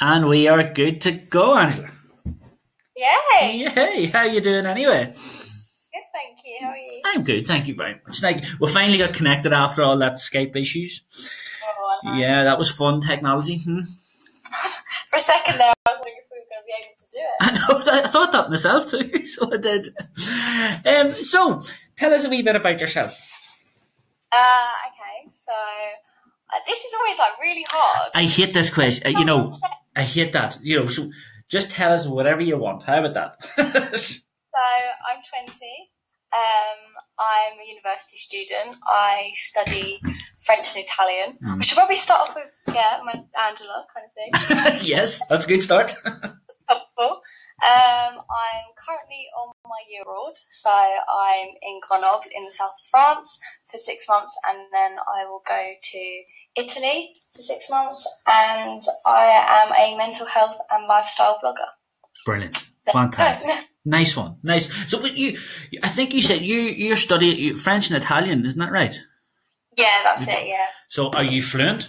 And we are good to go, Angela. Yay! Hey, how you doing anyway? Good, thank you. How are you? I'm good, thank you very much. Like we finally got connected after all that Skype issues. Oh. Yeah, that was fun technology. Hmm? For a second there, I was wondering if we were going to be able to do it. I know, I thought that myself too, so I did. Um, so, tell us a wee bit about yourself. Uh, okay, so uh, this is always like really hard. I hate this question. uh, You know, I hate that. You know, so just tell us whatever you want. How about that? So I'm 20. Um, I'm a university student. I study French and Italian. Mm. We should probably start off with yeah, my Angela kind of thing. yes, that's a good start. helpful. Um, I'm currently on my year abroad, so I'm in Grenoble in the south of France for six months, and then I will go to Italy for six months, and I am a mental health and lifestyle blogger. Brilliant, fantastic, nice one, nice. So, but you, I think you said you you study French and Italian, isn't that right? yeah, that's it. Yeah. So, are you fluent?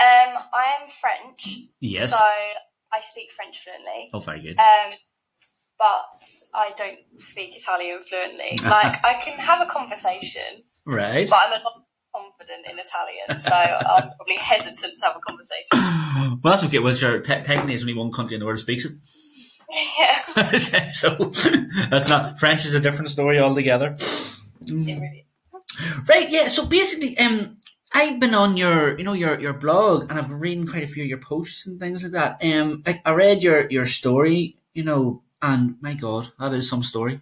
Um, I am French, Yes. so I speak French fluently. Oh, very good. Um, but I don't speak Italian fluently. Like I can have a conversation, Right. but I'm not confident in Italian, so I'm probably hesitant to have a conversation. Well, that's okay. Well, sure. Te- technically, there's only one country in the world that speaks it. yeah, so that's not French is a different story altogether. it really. Right, yeah. So basically, um, I've been on your, you know, your your blog, and I've been reading quite a few of your posts and things like that. Um, like I read your your story, you know, and my God, that is some story.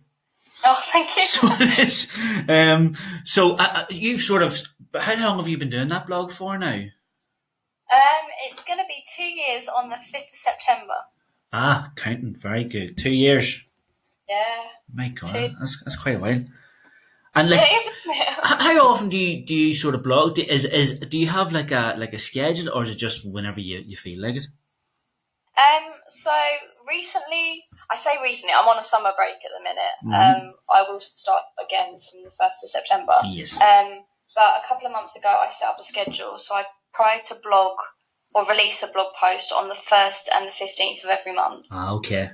Oh, thank you. So it is. Um, so uh, uh, you've sort of, how long have you been doing that blog for now? Um, it's going to be two years on the fifth of September. Ah, counting, very good. Two years. Yeah, My God, Two. that's that's quite a while. And like, it is, isn't it? h- how often do you do you sort of blog? Do, is is do you have like a like a schedule, or is it just whenever you, you feel like it? Um, so recently, I say recently, I'm on a summer break at the minute. Mhm. Um, I will start again from the first of September. Yes. Um, but a couple of months ago, I set up a schedule. So I try to blog or release a blog post on the first and the fifteenth of every month. Ah, okay.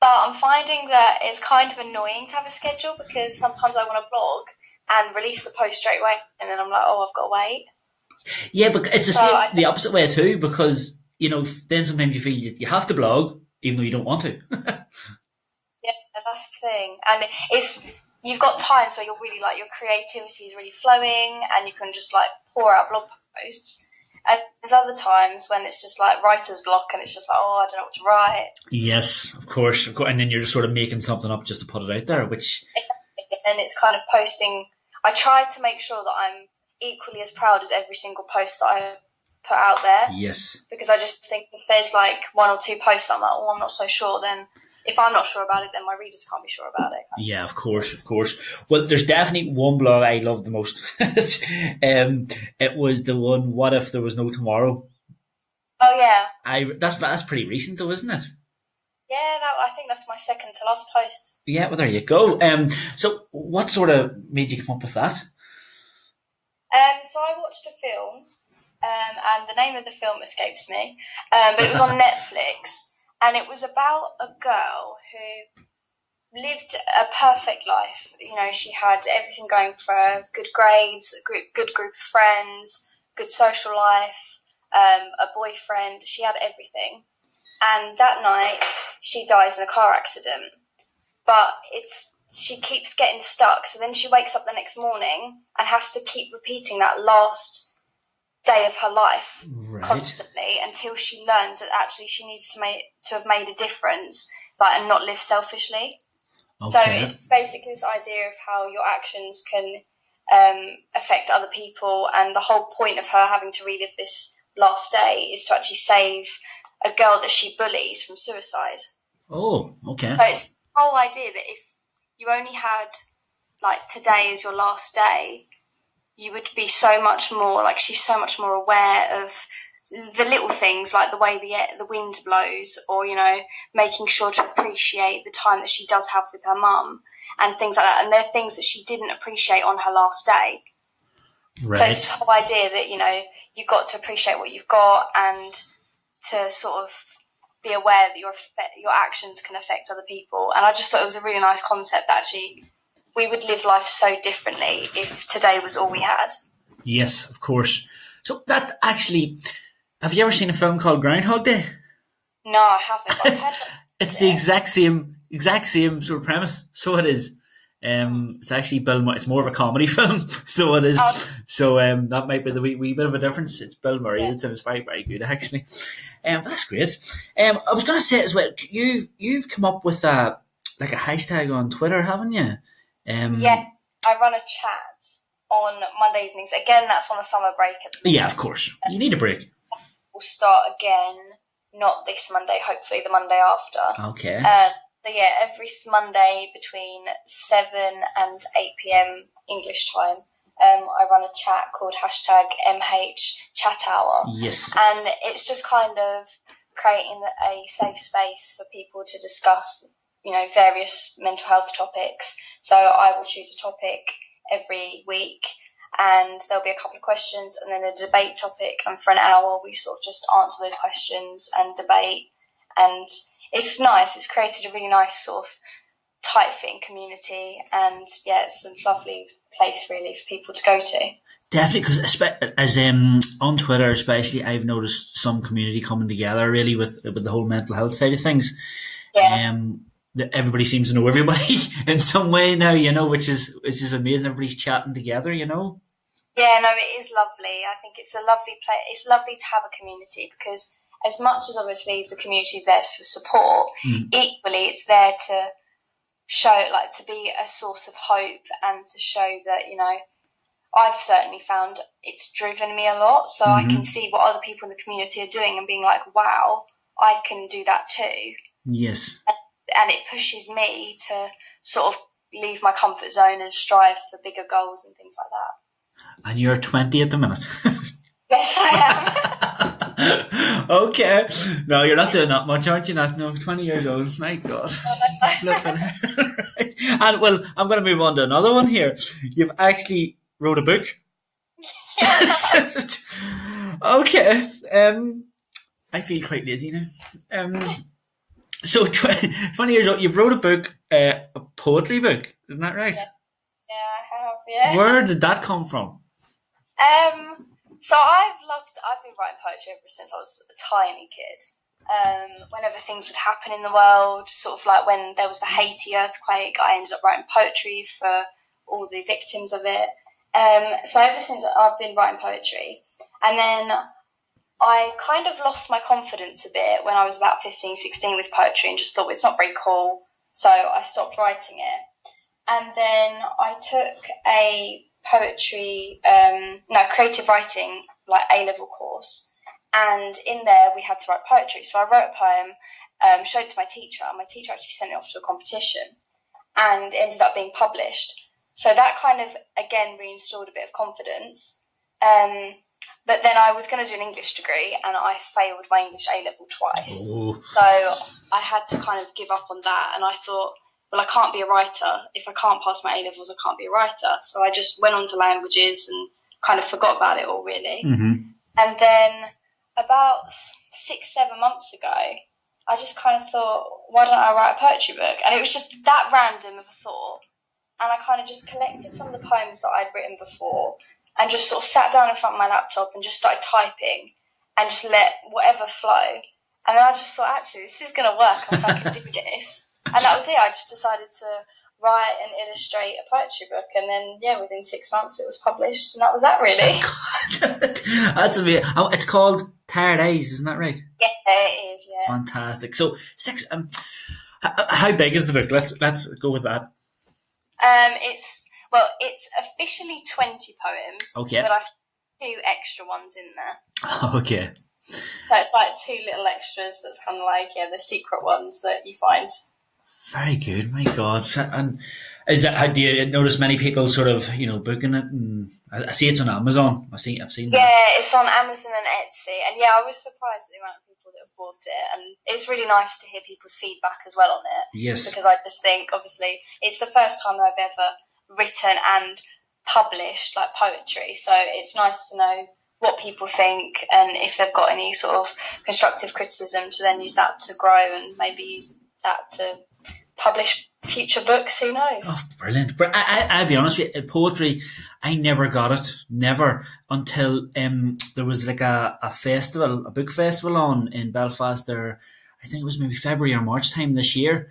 But I'm finding that it's kind of annoying to have a schedule because sometimes I want to blog and release the post straight away, and then I'm like, oh, I've got to wait. Yeah, but it's the So same, I- the opposite way too, because you know then sometimes you feel you, you have to blog even though you don't want to. Yeah, that's the thing. And it's you've got times where you're really like your creativity is really flowing and you can just like pour out blog posts. And there's other times when it's just like writer's block and it's just like, oh, I don't know what to write. yes, of course, of course, and then you're just sort of making something up just to put it out there, which And it's kind of posting. I try to make sure that I'm equally as proud as every single post that I put out there yes, because I just think if there's like one or two posts I'm like, oh, I'm not so sure, then if I'm not sure about it, then my readers can't be sure about it. yeah, of course, of course. Well, there's definitely one blog I love the most. um, it was the one. What if there was no tomorrow? Oh yeah, I that's that's pretty recent though, isn't it? yeah. That, I think that's my second to last post. Yeah, well, there you go. Um, so what sort of made you come up with that? Um, so I watched a film, um, and the name of the film escapes me, um, but it was on Netflix, and it was about a girl who lived a perfect life. You know, she had everything going for her: good grades, a good, good group of friends, good social life, um, a boyfriend. She had everything, and that night she dies in a car accident. But it's she keeps getting stuck. So then she wakes up the next morning and has to keep repeating that last day of her life Right. constantly until she learns that actually she needs to make to have made a difference, like and not live selfishly. So Okay. it's basically this idea of how your actions can um, affect other people, and the whole point of her having to relive this last day is to actually save a girl that she bullies from suicide. Oh, okay. So it's the whole idea that if you only had like today as your last day, you would be so much more like she's so much more aware of the little things like the way the air, the wind blows, or you know, making sure to appreciate the time that she does have with her mum and things like that. And they're things that she didn't appreciate on her last day. right. So it's this whole idea that you know you've got to appreciate what you've got and to sort of be aware that your your actions can affect other people. And I just thought it was a really nice concept. Actually, we would live life so differently if today was all we had. Yes, of course. So that actually, have you ever seen a film called Groundhog Day? No, I haven't. I've it's the exact same, exact same sort of premise. So it is. Um, it's actually Bill. Murray. It's more of a comedy film, so it is. Oh. So um, that might be the wee, wee bit of a difference. It's Bill Murray, Yeah. it's, and it's very, very good actually. Um, that's great. Um, I was going to say as well, you've you've come up with a like a hashtag on Twitter, haven't you? Um, Yeah, I run a chat on Monday evenings. Again, that's on a summer break. At the Yeah, of course. You need a break. We'll start again, not this Monday, hopefully the Monday after. Okay. Uh, so yeah, every Monday between 7 and 8 p.m. English time, um, I run a chat called hashtag MH Chat Hour. yes. And it's just kind of creating a safe space for people to discuss, you know, various mental health topics. So I will choose a topic every week and there'll be a couple of questions and then a debate topic and for an hour we sort of just answer those questions and debate and it's nice. It's created a really nice sort of tight fitting community and yeah, it's a lovely place really for people to go to. Definitely, because as um on Twitter, especially, I've noticed some community coming together really with with the whole mental health side of things. Yeah. Um, that everybody seems to know everybody in some way now, you know, which is which is amazing. Everybody's chatting together, you know. Yeah, no, it is lovely. I think it's a lovely place. It's lovely to have a community because as much as obviously the community is there for support, Mm. equally it's there to show, like, to be a source of hope and to show that you know. I've certainly found it's driven me a lot, so I can see what other people in the community are doing and being like, "Wow, I can do that too." Yes. and it pushes me to sort of leave my comfort zone and strive for bigger goals and things like that. And you're twenty at the minute. Yes, I am. okay. No, you're not doing that much, aren't you? Not no, twenty years old. My God. Right. And well, I'm going to move on to another one here. You've actually wrote a book. Yes. okay. Um, I feel quite lazy now. Um, so tw- twenty years old, you've wrote a book, uh, a poetry book, isn't that right? Yeah. yeah, I have. Yeah. Where did that come from? Um. So I've loved. I've been writing poetry ever since I was a tiny kid. Um, whenever things would happen in the world, sort of like when there was the Haiti earthquake, I ended up writing poetry for all the victims of it. Um, so ever since I've been writing poetry, and then I kind of lost my confidence a bit when I was about 15, 16 with poetry and just thought it's not very cool. So I stopped writing it. And then I took a poetry, um, no, creative writing, like A level course. And in there we had to write poetry. So I wrote a poem, um, showed it to my teacher. and My teacher actually sent it off to a competition and ended up being published. So that kind of, again, reinstalled a bit of confidence. Um, but then I was going to do an English degree and I failed my English A level twice. Oh, So I had to kind of give up on that, and I thought, well, I can't be a writer if I can't pass my A levels. I can't be a writer. So I just went on to languages and kind of forgot about it all really. hmm And then about six, seven months ago, I just kind of thought, why don't I write a poetry book? And it was just that random of a thought. And I kind of just collected some of the poems that I'd written before and just sort of sat down in front of my laptop and just started typing and just let whatever flow. And then I just thought, actually, this is going to work. I think I can do this. And that was it. I just decided to write and illustrate a poetry book. And then, yeah, within six months it was published. And that was that, really. That's amazing. Oh, it's called Tired Eyes, isn't that right? yeah, it is, yeah. Fantastic. So six. Um, how big is the book? Let's let's go with that. Um, it's well, it's officially twenty poems. Okay. But I've two extra ones in there, Okay. so it's like two little extras. That's kind of like yeah, the secret ones that you find. Very good. My God. And is that? How do you notice many people sort of you know booking it? And I, I see it's on Amazon. I see. I've seen that. Yeah, it's on Amazon and Etsy, and yeah, I was surprised at the amount of people that have bought it, and it's really nice to hear people's feedback as well on it. Yes. because I just think obviously it's the first time I've ever written and published like poetry, so it's nice to know what people think and if they've got any sort of constructive criticism to then use that to grow and maybe use that to publish future books. Who knows? Oh, brilliant! But I, will be honest with you, poetry, I never got it, never until um, there was like a, a festival, a book festival on in Belfast. There, I think it was maybe February or March time this year,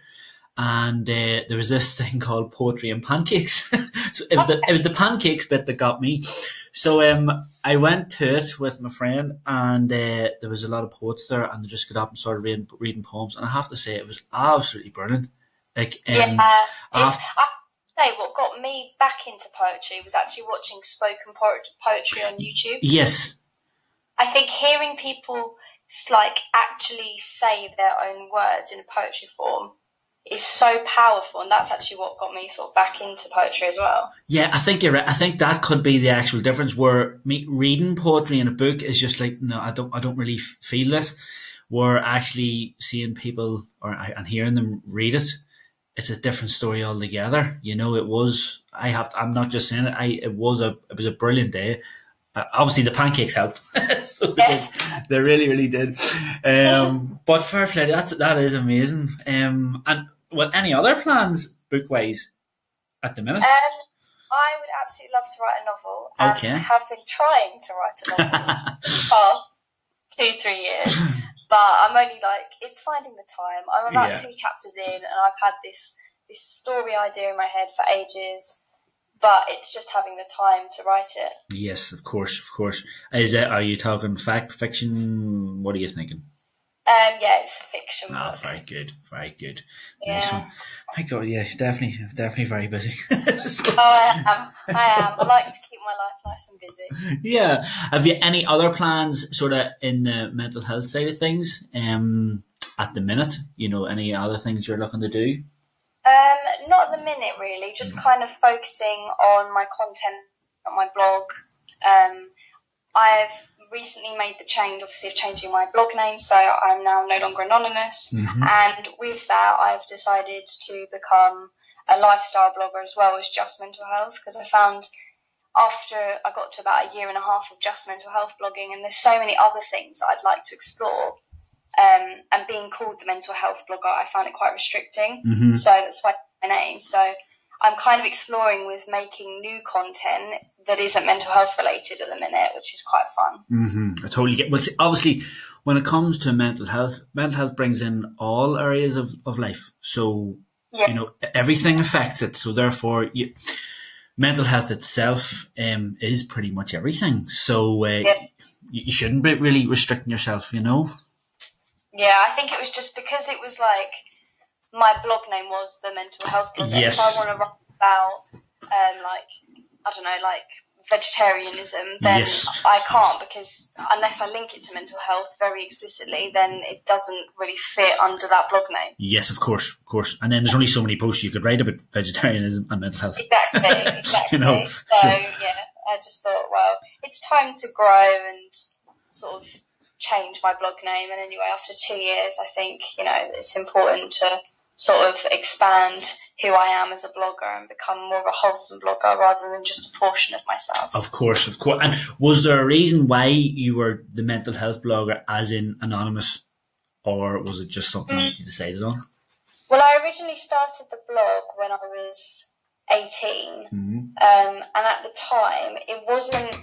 and uh, there was this thing called poetry and pancakes. so it was the it was the pancakes bit that got me. So um, I went to it with my friend, and uh, there was a lot of poets there, and they just got up and started reading, reading poems. And I have to say, it was absolutely brilliant. Like, um, yeah, I say what got me back into poetry was actually watching spoken poetry on YouTube. Yes, I think hearing people like actually say their own words in a poetry form is so powerful, and that's actually what got me sort of back into poetry as well. Yeah, I think you're right. I think that could be the actual difference. Where me reading poetry in a book is just like, no, I don't, I don't really feel this. Where actually seeing people or and hearing them read it, it's a different story altogether. You know, it was. I have. I'm not just saying it. I. It was a. It was a brilliant day. Uh, obviously, the pancakes helped. so yes. they, they, really, really did. Um, but fair play. That's that is amazing. Um, and what any other plans book wise at the minute? Um, I would absolutely love to write a novel. And okay. have been trying to write a novel for the past two, three years. But I'm only like it's finding the time. I'm about yeah. two chapters in, and I've had this this story idea in my head for ages. But it's just having the time to write it. Yes, of course, of course. Is it? Are you talking fact, fiction? What are you thinking? Um, yeah, it's a fiction. Ah, oh, very good, very good. Yeah. Nice My God, yeah, definitely, definitely very busy. so, oh, I am. I am. I like to keep my life nice and busy. Yeah. Have you any other plans, sort of, in the mental health side of things? Um, at the minute, you know, any other things you're looking to do? Um, not at the minute, really. Just mm. kind of focusing on my content on my blog. Um, I've recently made the change, obviously, of changing my blog name, so I'm now no longer anonymous. Mm-hmm. And with that, I've decided to become a lifestyle blogger as well as just mental health because I found after I got to about a year and a half of just mental health blogging, and there's so many other things I'd like to explore. Um, and being called the mental health blogger, I found it quite restricting. Mm-hmm. So that's why my name. So I'm kind of exploring with making new content that isn't mental health related at the minute, which is quite fun. Mm-hmm. I totally get. Well, see, obviously, when it comes to mental health, mental health brings in all areas of, of life. So yeah. you know everything affects it. So therefore, you, mental health itself um, is pretty much everything. So uh, yeah. you shouldn't be really restricting yourself. You know. Yeah, I think it was just because it was like my blog name was the mental health blog. Yes. If I want to write about, um, like, I don't know, like vegetarianism, then yes. I can't because unless I link it to mental health very explicitly, then it doesn't really fit under that blog name. Yes, of course, of course. And then there's only so many posts you could write about vegetarianism and mental health. Exactly, exactly. you know, so, so yeah, I just thought, well, it's time to grow and sort of change my blog name. And anyway, after two years, I think you know it's important to sort of expand who I am as a blogger and become more of a wholesome blogger rather than just a portion of myself. Of course, of course. And was there a reason why you were the mental health blogger, as in anonymous, or was it just something mm. you decided on? Well, I originally started the blog when I was 18, mm-hmm. um, and at the time it wasn't.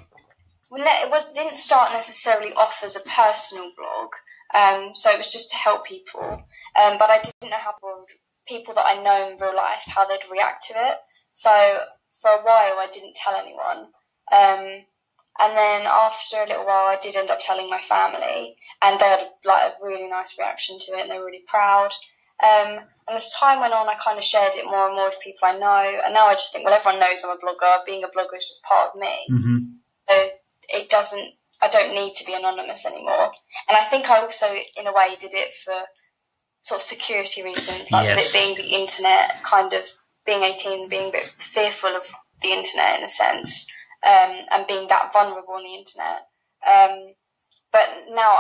It was didn't start necessarily off as a personal blog, um, so it was just to help people. Um, but I didn't know how people that I know in real life how they'd react to it. So for a while, I didn't tell anyone. Um, and then after a little while, I did end up telling my family, and they had like a really nice reaction to it, and they were really proud. Um, and as time went on, I kind of shared it more and more with people I know, and now I just think, well, everyone knows I'm a blogger. Being a blogger is just part of me. Mm-hmm. So it doesn't. I don't need to be anonymous anymore. And I think I also, in a way, did it for sort of security reasons, like yes. being the internet, kind of being 18, being a bit fearful of the internet in a sense, um, and being that vulnerable on the internet. Um, but now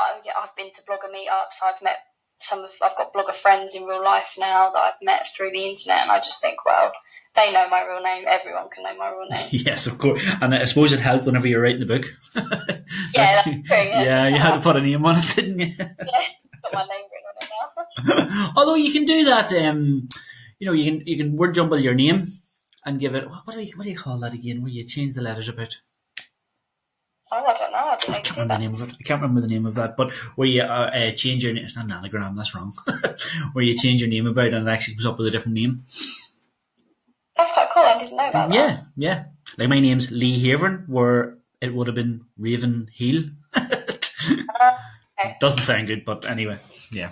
I've been to blogger meetups, I've met some of, I've got blogger friends in real life now that I've met through the internet, and I just think, well, they know my real name. Everyone can know my real name. yes, of course. And I suppose it helped whenever you're writing the book. Yeah, that's true, yeah. yeah, you had to put a name on it, didn't you? Yeah, put my name Although you can do that, um, you know, you can you can word jumble your name and give it. What do you what do you call that again? Where you change the letters about? Oh, I don't know. I didn't I can't remember the name of it. I can't remember the name of that. But where you uh, uh, change your name. It's not an anagram. That's wrong. where you change your name about and it actually comes up with a different name. That's quite cool. I didn't know about that. Yeah, yeah. Like my name's Lee Haven, where it would have been Raven Heel. okay. Doesn't sound good, but anyway, yeah.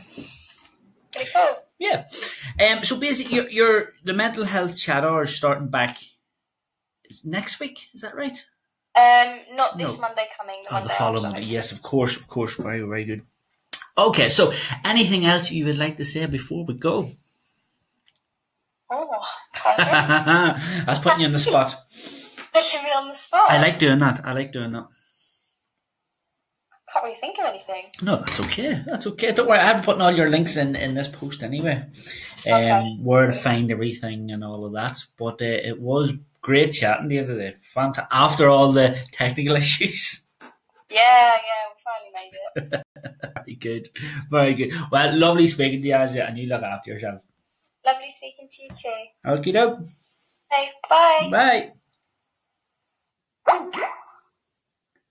Pretty cool. Yeah. Um, so basically, your, your the mental health chatter is starting back next week. Is that right? Um, not this No. Monday coming. The Oh, Monday the following. Monday. Yes, of course, of course. Very, very good. Okay, so anything else you would like to say before we go? Oh, was putting you on the spot. Putting me on the spot. I like doing that. I like doing that. Can't really think of anything. No, that's okay. That's okay. Don't worry. I'm putting all your links in, in this post anyway. Um, Okay. Where to find everything and all of that. But uh, it was great chatting the other day. Fant- after all the technical issues. Yeah, yeah, we finally made it. Very good. Very good. Well, lovely speaking to you, Azia, and you look after yourself. Lovely speaking to you too. Okay, doke. Hey, bye. Bye.